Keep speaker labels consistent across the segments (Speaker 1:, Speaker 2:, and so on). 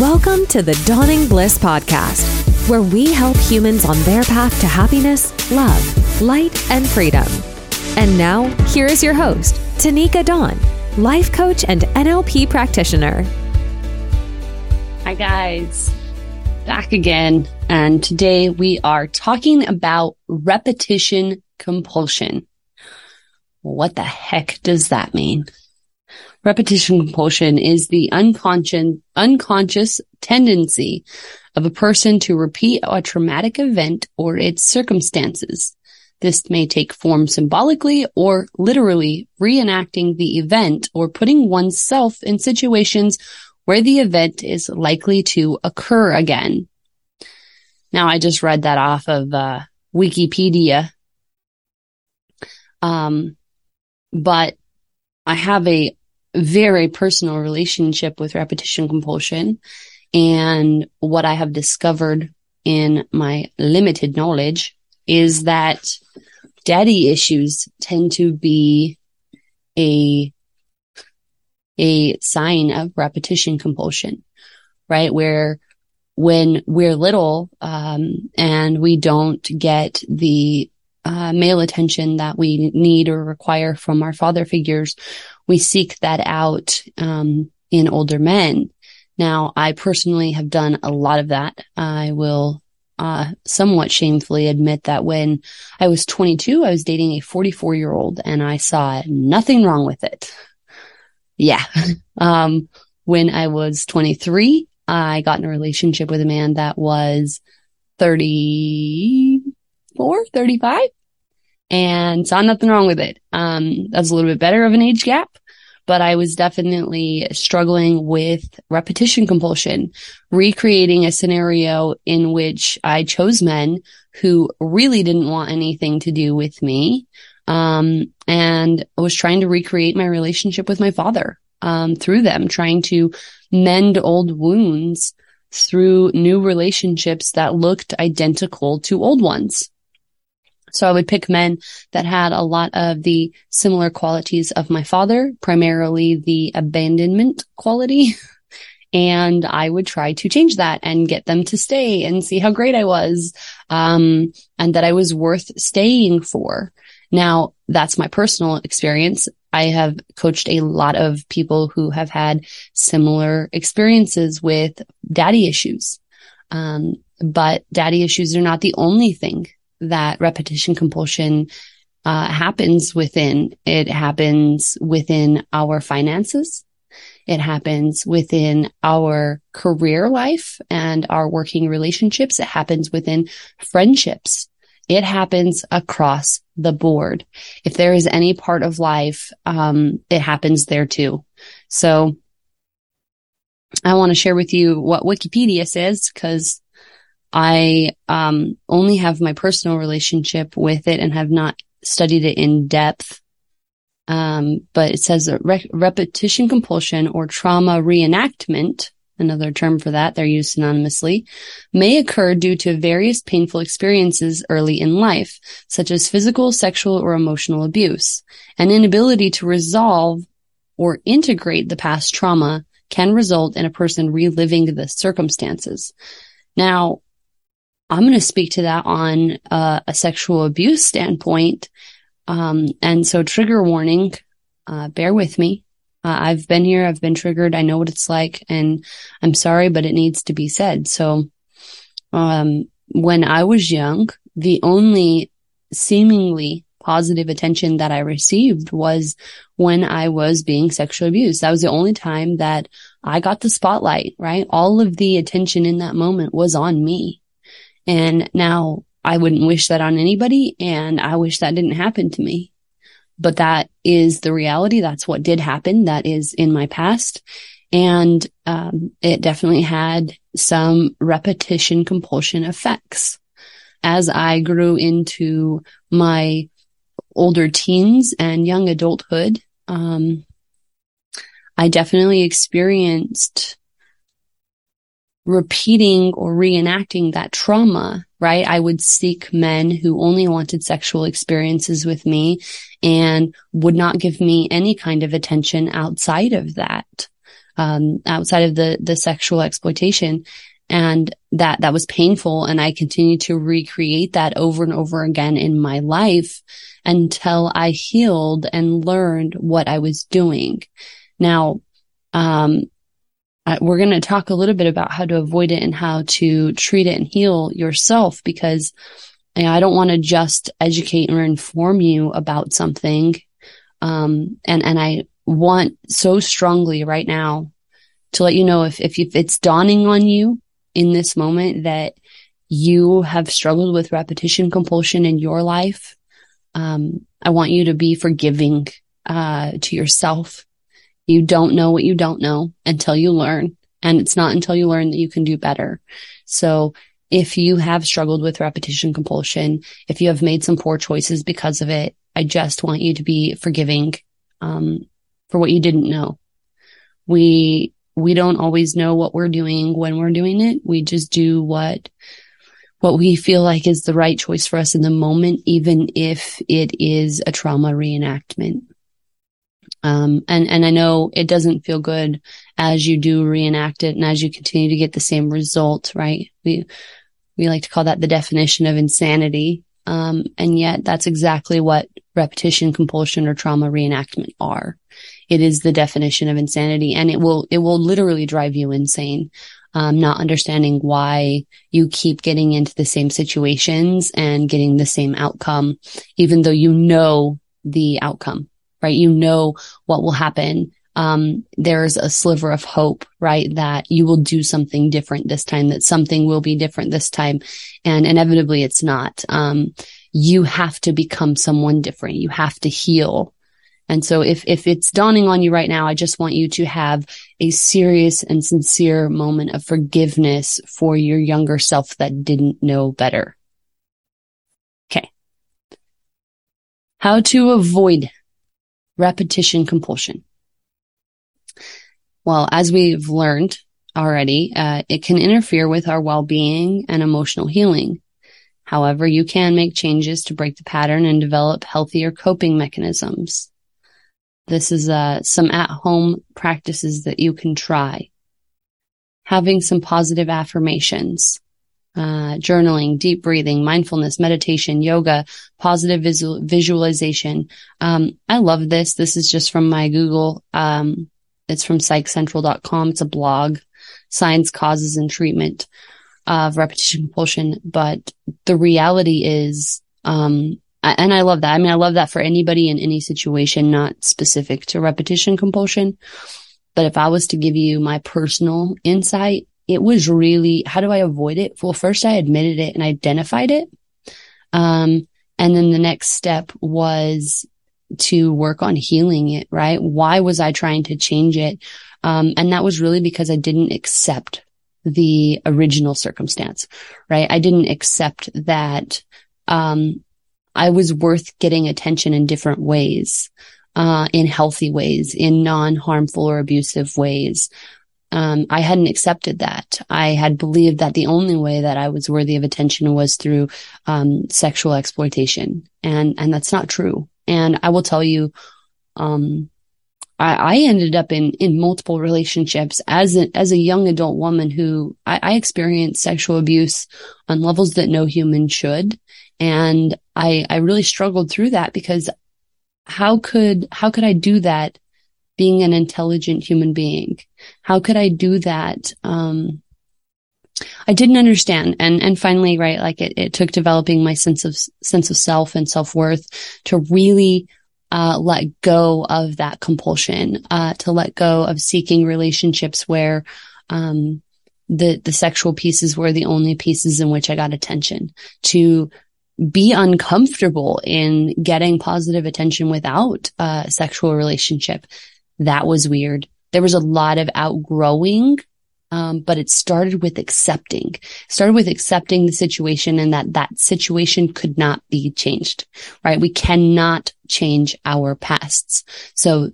Speaker 1: Welcome to the Dawning Bliss Podcast, where we help humans on their path to happiness, love, light, and freedom. And now, here is your host, Tanika Dawn, life coach and NLP practitioner.
Speaker 2: Hi, guys. Back again. And today we are talking about repetition compulsion. What the heck does that mean? Repetition compulsion is the unconscious, unconscious tendency of a person to repeat a traumatic event or its circumstances. This may take form symbolically or literally reenacting the event or putting oneself in situations where the event is likely to occur again. Now, I just read that off of uh, Wikipedia. Um, but I have a very personal relationship with repetition compulsion. And what I have discovered in my limited knowledge is that daddy issues tend to be a, a sign of repetition compulsion, right? Where when we're little, um, and we don't get the uh, male attention that we need or require from our father figures, we seek that out um, in older men. Now, I personally have done a lot of that. I will uh, somewhat shamefully admit that when I was 22, I was dating a 44 year old and I saw nothing wrong with it. Yeah. um, when I was 23, I got in a relationship with a man that was 34, 35 and saw nothing wrong with it. Um, was a little bit better of an age gap, but I was definitely struggling with repetition compulsion, recreating a scenario in which I chose men who really didn't want anything to do with me. Um, and I was trying to recreate my relationship with my father, um, through them, trying to mend old wounds through new relationships that looked identical to old ones. So I would pick men that had a lot of the similar qualities of my father, primarily the abandonment quality. and I would try to change that and get them to stay and see how great I was. Um, and that I was worth staying for. Now that's my personal experience. I have coached a lot of people who have had similar experiences with daddy issues. Um, but daddy issues are not the only thing that repetition compulsion uh, happens within. It happens within our finances. It happens within our career life and our working relationships. It happens within friendships. It happens across the board. If there is any part of life, um, it happens there too. So I want to share with you what Wikipedia says because I um, only have my personal relationship with it and have not studied it in depth. Um, but it says that re- repetition compulsion or trauma reenactment, another term for that, they're used synonymously, may occur due to various painful experiences early in life, such as physical, sexual, or emotional abuse. An inability to resolve or integrate the past trauma can result in a person reliving the circumstances. Now, I'm going to speak to that on uh, a sexual abuse standpoint. Um, and so trigger warning, uh, bear with me. Uh, I've been here. I've been triggered. I know what it's like and I'm sorry, but it needs to be said. So, um, when I was young, the only seemingly positive attention that I received was when I was being sexually abused. That was the only time that I got the spotlight, right? All of the attention in that moment was on me. And now I wouldn't wish that on anybody. And I wish that didn't happen to me. But that is the reality. That's what did happen. That is in my past. And um, it definitely had some repetition compulsion effects. As I grew into my older teens and young adulthood, um, I definitely experienced repeating or reenacting that trauma, right? I would seek men who only wanted sexual experiences with me and would not give me any kind of attention outside of that. um, outside of the, the sexual exploitation. And that, that was painful. And I continued to recreate that over and over again in my life until I healed and learned what I was doing. Now, um, we're going to talk a little bit about how to avoid it and how to treat it and heal yourself because you know, I don't want to just educate or inform you about something. Um, and, and I want so strongly right now to let you know if, if, if it's dawning on you in this moment that you have struggled with repetition compulsion in your life, um, I want you to be forgiving, uh, to yourself. You don't know what you don't know until you learn. And it's not until you learn that you can do better. So if you have struggled with repetition compulsion, if you have made some poor choices because of it, I just want you to be forgiving, um, for what you didn't know. We, we don't always know what we're doing when we're doing it. We just do what, what we feel like is the right choice for us in the moment, even if it is a trauma reenactment. Um, and, and I know it doesn't feel good as you do reenact it and as you continue to get the same result, right? We, we like to call that the definition of insanity. Um, and yet that's exactly what repetition, compulsion, or trauma reenactment are. It is the definition of insanity and it will, it will literally drive you insane. Um, not understanding why you keep getting into the same situations and getting the same outcome, even though you know the outcome, right? You know what will happen. Um, there's a sliver of hope, right? That you will do something different this time, that something will be different this time. And inevitably it's not. Um, you have to become someone different. You have to heal and so if, if it's dawning on you right now, I just want you to have a serious and sincere moment of forgiveness for your younger self that didn't know better. Okay. How to avoid repetition compulsion. Well, as we've learned already, uh, it can interfere with our well-being and emotional healing. However, you can make changes to break the pattern and develop healthier coping mechanisms. This is uh, some at home practices that you can try. Having some positive affirmations, uh, journaling, deep breathing, mindfulness, meditation, yoga, positive visual- visualization. Um, I love this. This is just from my Google. Um, it's from psychcentral.com. It's a blog, science causes and treatment of repetition compulsion. But the reality is, um, and I love that. I mean, I love that for anybody in any situation, not specific to repetition compulsion. But if I was to give you my personal insight, it was really, how do I avoid it? Well, first I admitted it and identified it. Um, and then the next step was to work on healing it, right? Why was I trying to change it? Um, and that was really because I didn't accept the original circumstance, right? I didn't accept that, um, I was worth getting attention in different ways, uh, in healthy ways, in non-harmful or abusive ways. Um, I hadn't accepted that. I had believed that the only way that I was worthy of attention was through, um, sexual exploitation. And, and that's not true. And I will tell you, um, I, I ended up in, in multiple relationships as a, as a young adult woman who I, I experienced sexual abuse on levels that no human should. And I, I really struggled through that because how could, how could I do that being an intelligent human being? How could I do that? Um, I didn't understand. And, and finally, right, like it, it took developing my sense of, sense of self and self worth to really, uh, let go of that compulsion, uh, to let go of seeking relationships where, um, the, the sexual pieces were the only pieces in which I got attention to be uncomfortable in getting positive attention without a sexual relationship. That was weird. There was a lot of outgrowing, um, but it started with accepting, started with accepting the situation and that that situation could not be changed, right? We cannot change our pasts. So,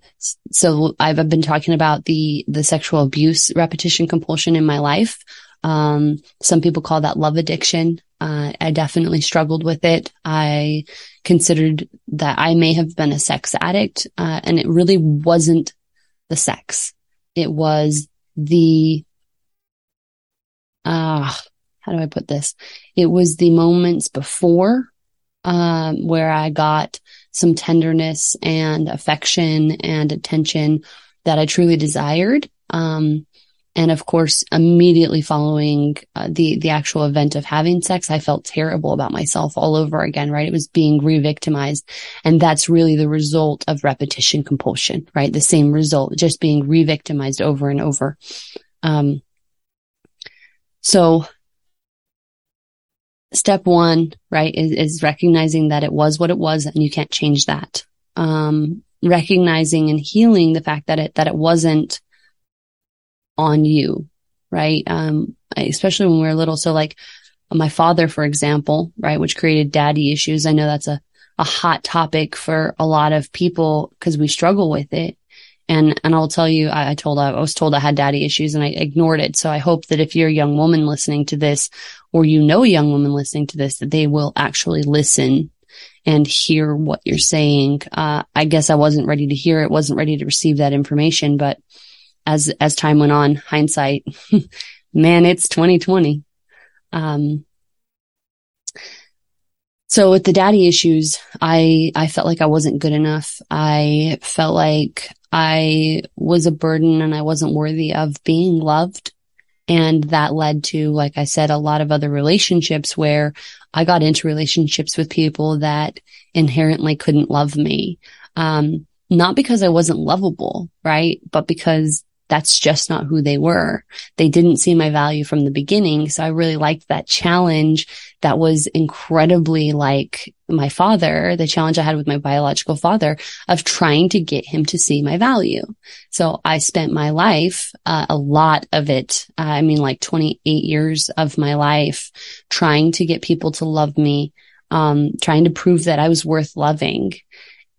Speaker 2: so I've been talking about the, the sexual abuse repetition compulsion in my life. Um, some people call that love addiction. Uh, I definitely struggled with it. I considered that I may have been a sex addict, uh, and it really wasn't the sex. it was the, ah, uh, how do I put this? It was the moments before, um, where I got some tenderness and affection and attention that I truly desired. Um, and of course, immediately following uh, the, the actual event of having sex, I felt terrible about myself all over again, right? It was being re-victimized. And that's really the result of repetition compulsion, right? The same result, just being re-victimized over and over. Um, so step one, right, is, is, recognizing that it was what it was and you can't change that. Um, recognizing and healing the fact that it, that it wasn't on you, right? Um, especially when we're little. So like my father, for example, right, which created daddy issues. I know that's a, a hot topic for a lot of people because we struggle with it. And, and I'll tell you, I, I told, I was told I had daddy issues and I ignored it. So I hope that if you're a young woman listening to this or you know a young woman listening to this, that they will actually listen and hear what you're saying. Uh, I guess I wasn't ready to hear it, wasn't ready to receive that information, but as as time went on, hindsight, man, it's 2020. Um, so with the daddy issues, I I felt like I wasn't good enough. I felt like I was a burden and I wasn't worthy of being loved. And that led to, like I said, a lot of other relationships where I got into relationships with people that inherently couldn't love me. Um, not because I wasn't lovable, right? But because that's just not who they were. They didn't see my value from the beginning. So I really liked that challenge that was incredibly like my father, the challenge I had with my biological father of trying to get him to see my value. So I spent my life, uh, a lot of it, uh, I mean like 28 years of my life trying to get people to love me, um, trying to prove that I was worth loving.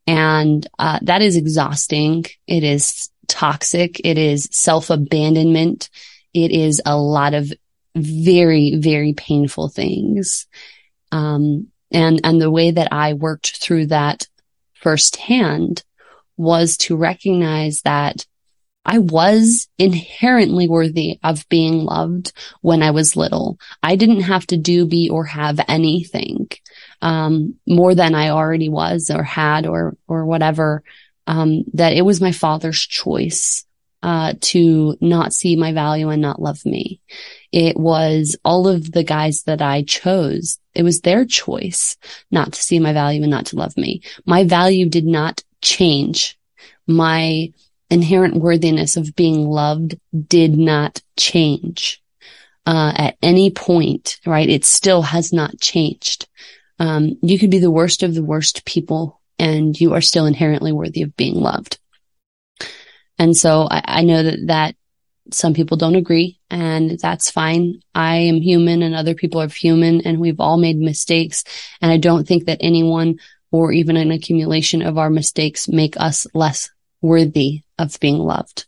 Speaker 2: And, uh, that is exhausting. It is toxic. It is self abandonment. It is a lot of very, very painful things. Um, and, and the way that I worked through that firsthand was to recognize that I was inherently worthy of being loved when I was little. I didn't have to do, be, or have anything, um, more than I already was or had or, or whatever um, that it was my father's choice uh, to not see my value and not love me. It was all of the guys that I chose. It was their choice not to see my value and not to love me. My value did not change. My inherent worthiness of being loved did not change. Uh, at any point, right? It still has not changed. Um, you could be the worst of the worst people and you are still inherently worthy of being loved. And so I, I know that that some people don't agree and that's fine. I am human and other people are human and we've all made mistakes. And I don't think that anyone or even an accumulation of our mistakes make us less worthy of being loved.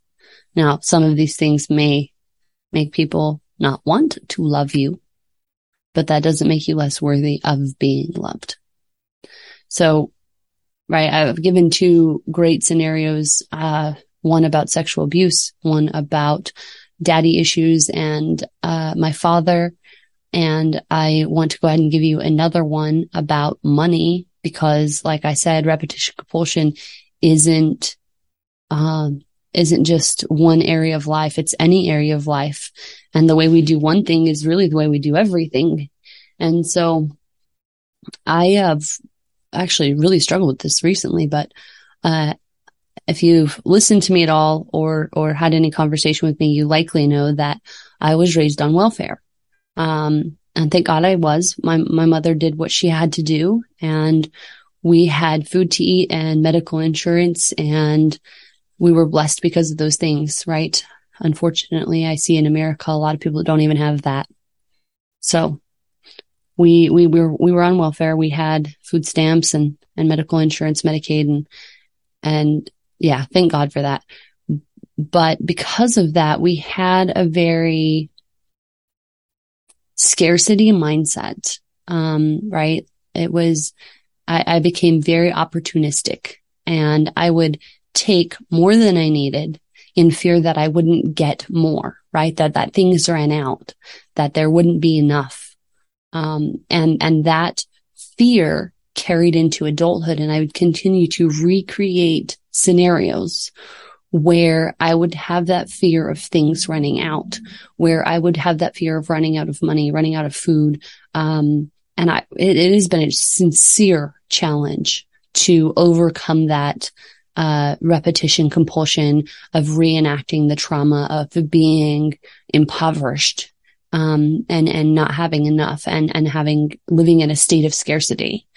Speaker 2: Now, some of these things may make people not want to love you, but that doesn't make you less worthy of being loved. So right? I've given two great scenarios, uh, one about sexual abuse, one about daddy issues and, uh, my father. And I want to go ahead and give you another one about money because like I said, repetition compulsion isn't, um, isn't just one area of life. It's any area of life. And the way we do one thing is really the way we do everything. And so I have actually really struggled with this recently, but, uh, if you've listened to me at all or, or had any conversation with me, you likely know that I was raised on welfare. Um, and thank God I was. My, my mother did what she had to do and we had food to eat and medical insurance and we were blessed because of those things, right? Unfortunately, I see in America a lot of people don't even have that. So we, we were, we were on welfare. We had food stamps and, and medical insurance, Medicaid and, and yeah, thank God for that. But because of that, we had a very scarcity mindset. Um, right. It was, I, I became very opportunistic and I would take more than I needed in fear that I wouldn't get more, right? That, that things ran out, that there wouldn't be enough. Um, and, and that fear carried into adulthood and I would continue to recreate scenarios where I would have that fear of things running out, where I would have that fear of running out of money, running out of food. Um, and I, it, it, has been a sincere challenge to overcome that, uh, repetition compulsion of reenacting the trauma of being impoverished, um, and, and not having enough and, and having, living in a state of scarcity.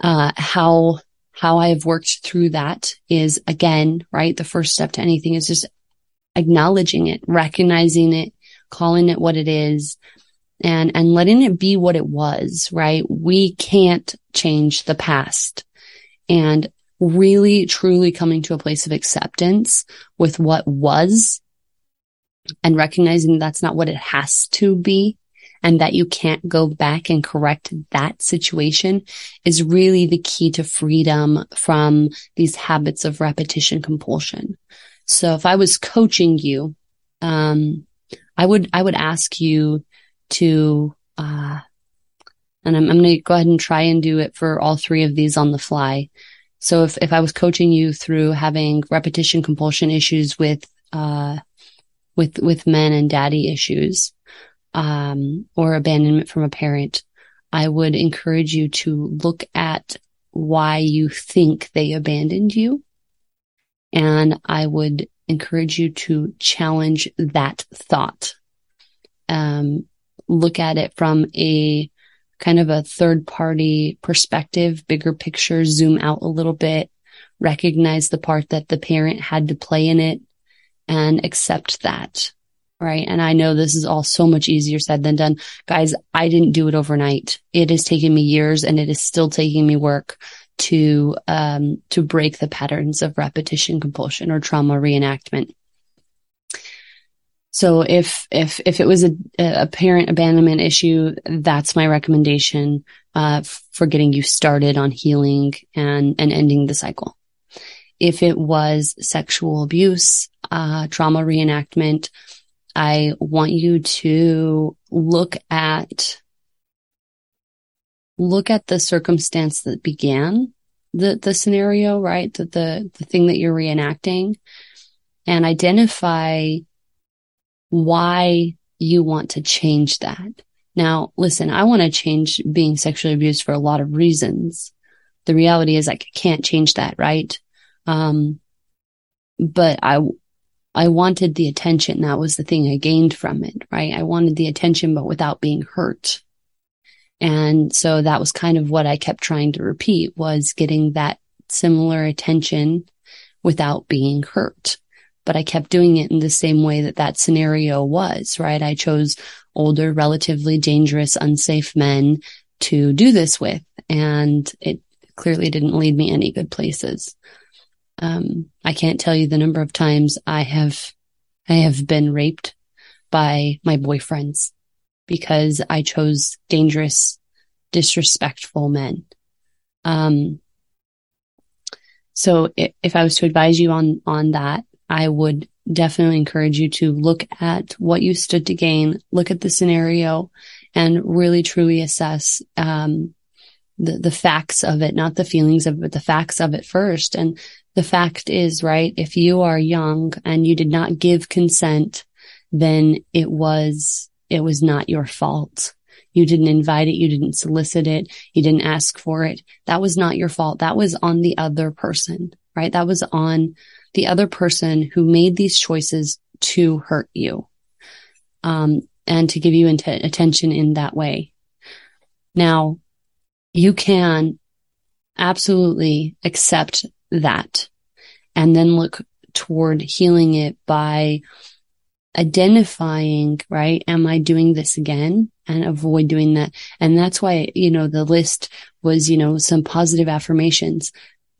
Speaker 2: Uh, how how I have worked through that is again, right? The first step to anything is just acknowledging it, recognizing it, calling it what it is and, and letting it be what it was, right? We can't change the past and really truly coming to a place of acceptance with what was and recognizing that's not what it has to be and that you can't go back and correct that situation is really the key to freedom from these habits of repetition compulsion. So if I was coaching you, um, I would, I would ask you to, uh, and I'm, I'm going to go ahead and try and do it for all three of these on the fly. So if, if I was coaching you through having repetition compulsion issues with, uh, with, with men and daddy issues, um, or abandonment from a parent, I would encourage you to look at why you think they abandoned you. And I would encourage you to challenge that thought. Um, look at it from a kind of a third party perspective, bigger picture, zoom out a little bit, recognize the part that the parent had to play in it and accept that. Right. And I know this is all so much easier said than done. Guys, I didn't do it overnight. It has taken me years and it is still taking me work to, um, to break the patterns of repetition compulsion or trauma reenactment. So if, if, if it was a, a parent abandonment issue, that's my recommendation, uh, for getting you started on healing and, and ending the cycle. If it was sexual abuse, uh, trauma reenactment, I want you to look at, look at the circumstance that began the, the scenario, right? The, the, the thing that you're reenacting and identify why you want to change that. Now, listen, I want to change being sexually abused for a lot of reasons. The reality is I can't change that, right? Um, but I, I wanted the attention. That was the thing I gained from it, right? I wanted the attention, but without being hurt. And so that was kind of what I kept trying to repeat was getting that similar attention without being hurt. But I kept doing it in the same way that that scenario was, right? I chose older, relatively dangerous, unsafe men to do this with. And it clearly didn't lead me any good places. Um, I can't tell you the number of times I have, I have been raped by my boyfriends because I chose dangerous, disrespectful men. Um, so if, if I was to advise you on, on that, I would definitely encourage you to look at what you stood to gain, look at the scenario and really truly assess, um, the, the facts of it, not the feelings of it, but the facts of it first. And the fact is, right, if you are young and you did not give consent, then it was, it was not your fault. You didn't invite it. You didn't solicit it. You didn't ask for it. That was not your fault. That was on the other person, right? That was on the other person who made these choices to hurt you. Um, and to give you int- attention in that way. Now, you can absolutely accept that and then look toward healing it by identifying, right? Am I doing this again? And avoid doing that. And that's why, you know, the list was, you know, some positive affirmations.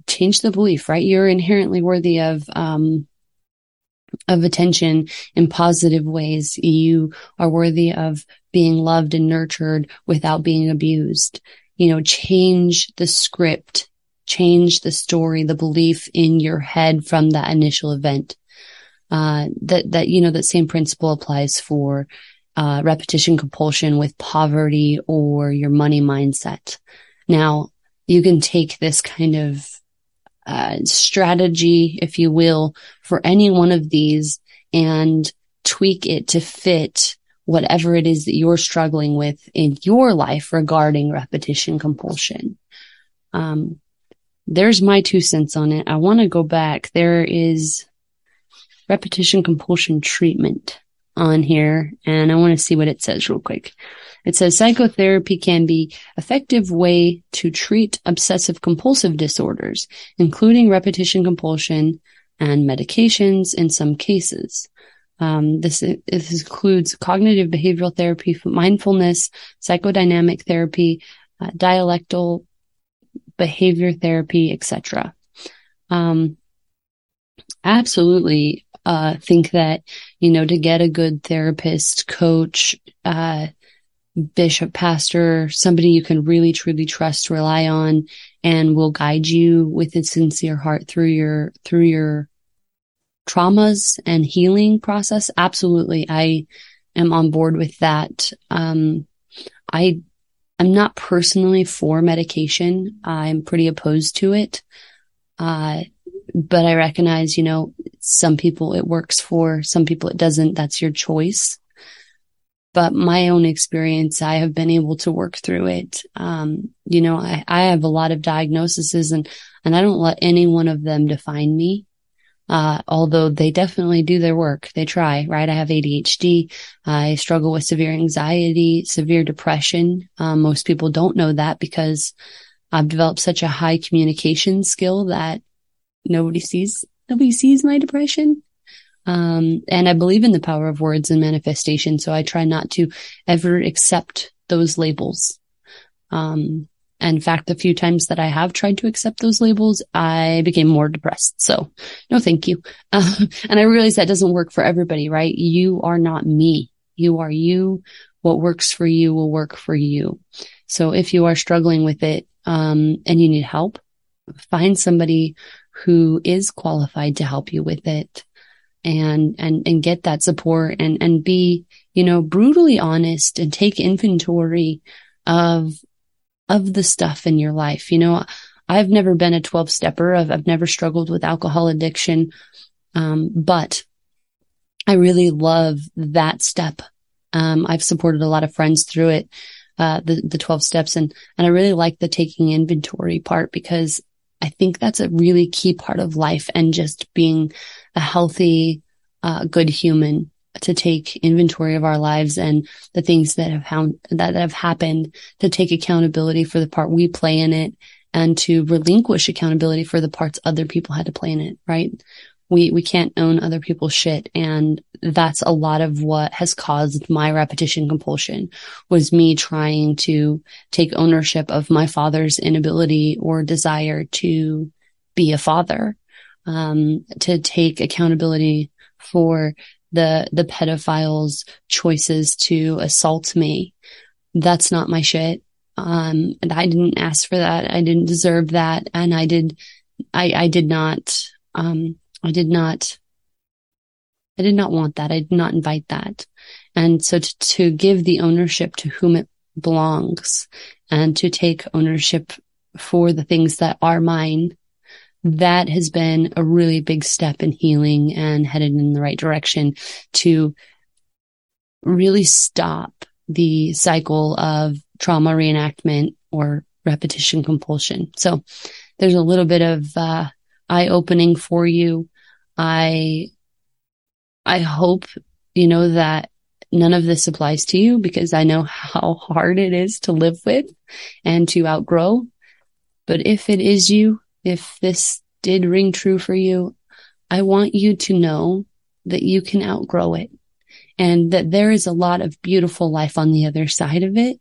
Speaker 2: Change the belief, right? You're inherently worthy of, um, of attention in positive ways. You are worthy of being loved and nurtured without being abused. You know, change the script change the story, the belief in your head from that initial event. Uh, that, that, you know, that same principle applies for, uh, repetition compulsion with poverty or your money mindset. Now you can take this kind of, uh, strategy, if you will, for any one of these and tweak it to fit whatever it is that you're struggling with in your life regarding repetition compulsion. Um, there's my two cents on it. I want to go back. There is repetition compulsion treatment on here and I want to see what it says real quick. It says psychotherapy can be effective way to treat obsessive compulsive disorders, including repetition compulsion and medications in some cases. Um, this, this includes cognitive behavioral therapy, mindfulness, psychodynamic therapy, uh, dialectal behavior therapy, etc. Um, absolutely uh, think that you know to get a good therapist, coach, uh, bishop, pastor, somebody you can really truly trust, rely on, and will guide you with a sincere heart through your through your traumas and healing process. Absolutely, I am on board with that. Um, I I'm not personally for medication. I'm pretty opposed to it. Uh, but I recognize, you know, some people it works for, some people it doesn't. That's your choice. But my own experience, I have been able to work through it. Um, you know, I, I have a lot of diagnoses and, and I don't let any one of them define me. Uh, although they definitely do their work. They try, right? I have ADHD. I struggle with severe anxiety, severe depression. Um, most people don't know that because I've developed such a high communication skill that nobody sees, nobody sees my depression. Um, and I believe in the power of words and manifestation. So I try not to ever accept those labels. Um, in fact, the few times that I have tried to accept those labels, I became more depressed. So no, thank you. Uh, and I realize that doesn't work for everybody, right? You are not me. You are you. What works for you will work for you. So if you are struggling with it, um, and you need help, find somebody who is qualified to help you with it and, and, and get that support and, and be, you know, brutally honest and take inventory of of the stuff in your life. You know, I've never been a 12 stepper. I've, I've never struggled with alcohol addiction. Um, but I really love that step. Um, I've supported a lot of friends through it, uh, the, the 12 steps and, and I really like the taking inventory part because I think that's a really key part of life and just being a healthy, uh, good human to take inventory of our lives and the things that have found, that have happened to take accountability for the part we play in it and to relinquish accountability for the parts other people had to play in it, right? We, we can't own other people's shit. And that's a lot of what has caused my repetition compulsion was me trying to take ownership of my father's inability or desire to be a father, um, to take accountability for the, the pedophile's choices to assault me. That's not my shit. Um, I didn't ask for that. I didn't deserve that. And I did, I, I did not, um, I did not, I did not want that. I did not invite that. And so to, to give the ownership to whom it belongs and to take ownership for the things that are mine that has been a really big step in healing and headed in the right direction to really stop the cycle of trauma reenactment or repetition compulsion. So there's a little bit of, uh, eye opening for you. I, I hope, you know, that none of this applies to you because I know how hard it is to live with and to outgrow. But if it is you, if this did ring true for you, I want you to know that you can outgrow it and that there is a lot of beautiful life on the other side of it.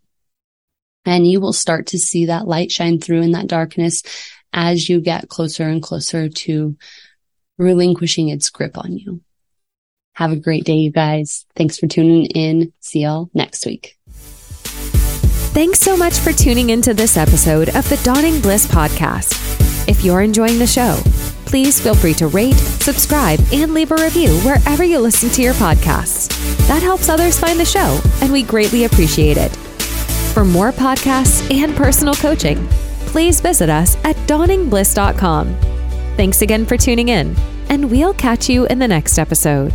Speaker 2: And you will start to see that light shine through in that darkness as you get closer and closer to relinquishing its grip on you. Have a great day, you guys. Thanks for tuning in. See y'all next week.
Speaker 1: Thanks so much for tuning into this episode of the Dawning Bliss podcast. If you're enjoying the show, please feel free to rate, subscribe, and leave a review wherever you listen to your podcasts. That helps others find the show, and we greatly appreciate it. For more podcasts and personal coaching, please visit us at dawningbliss.com. Thanks again for tuning in, and we'll catch you in the next episode.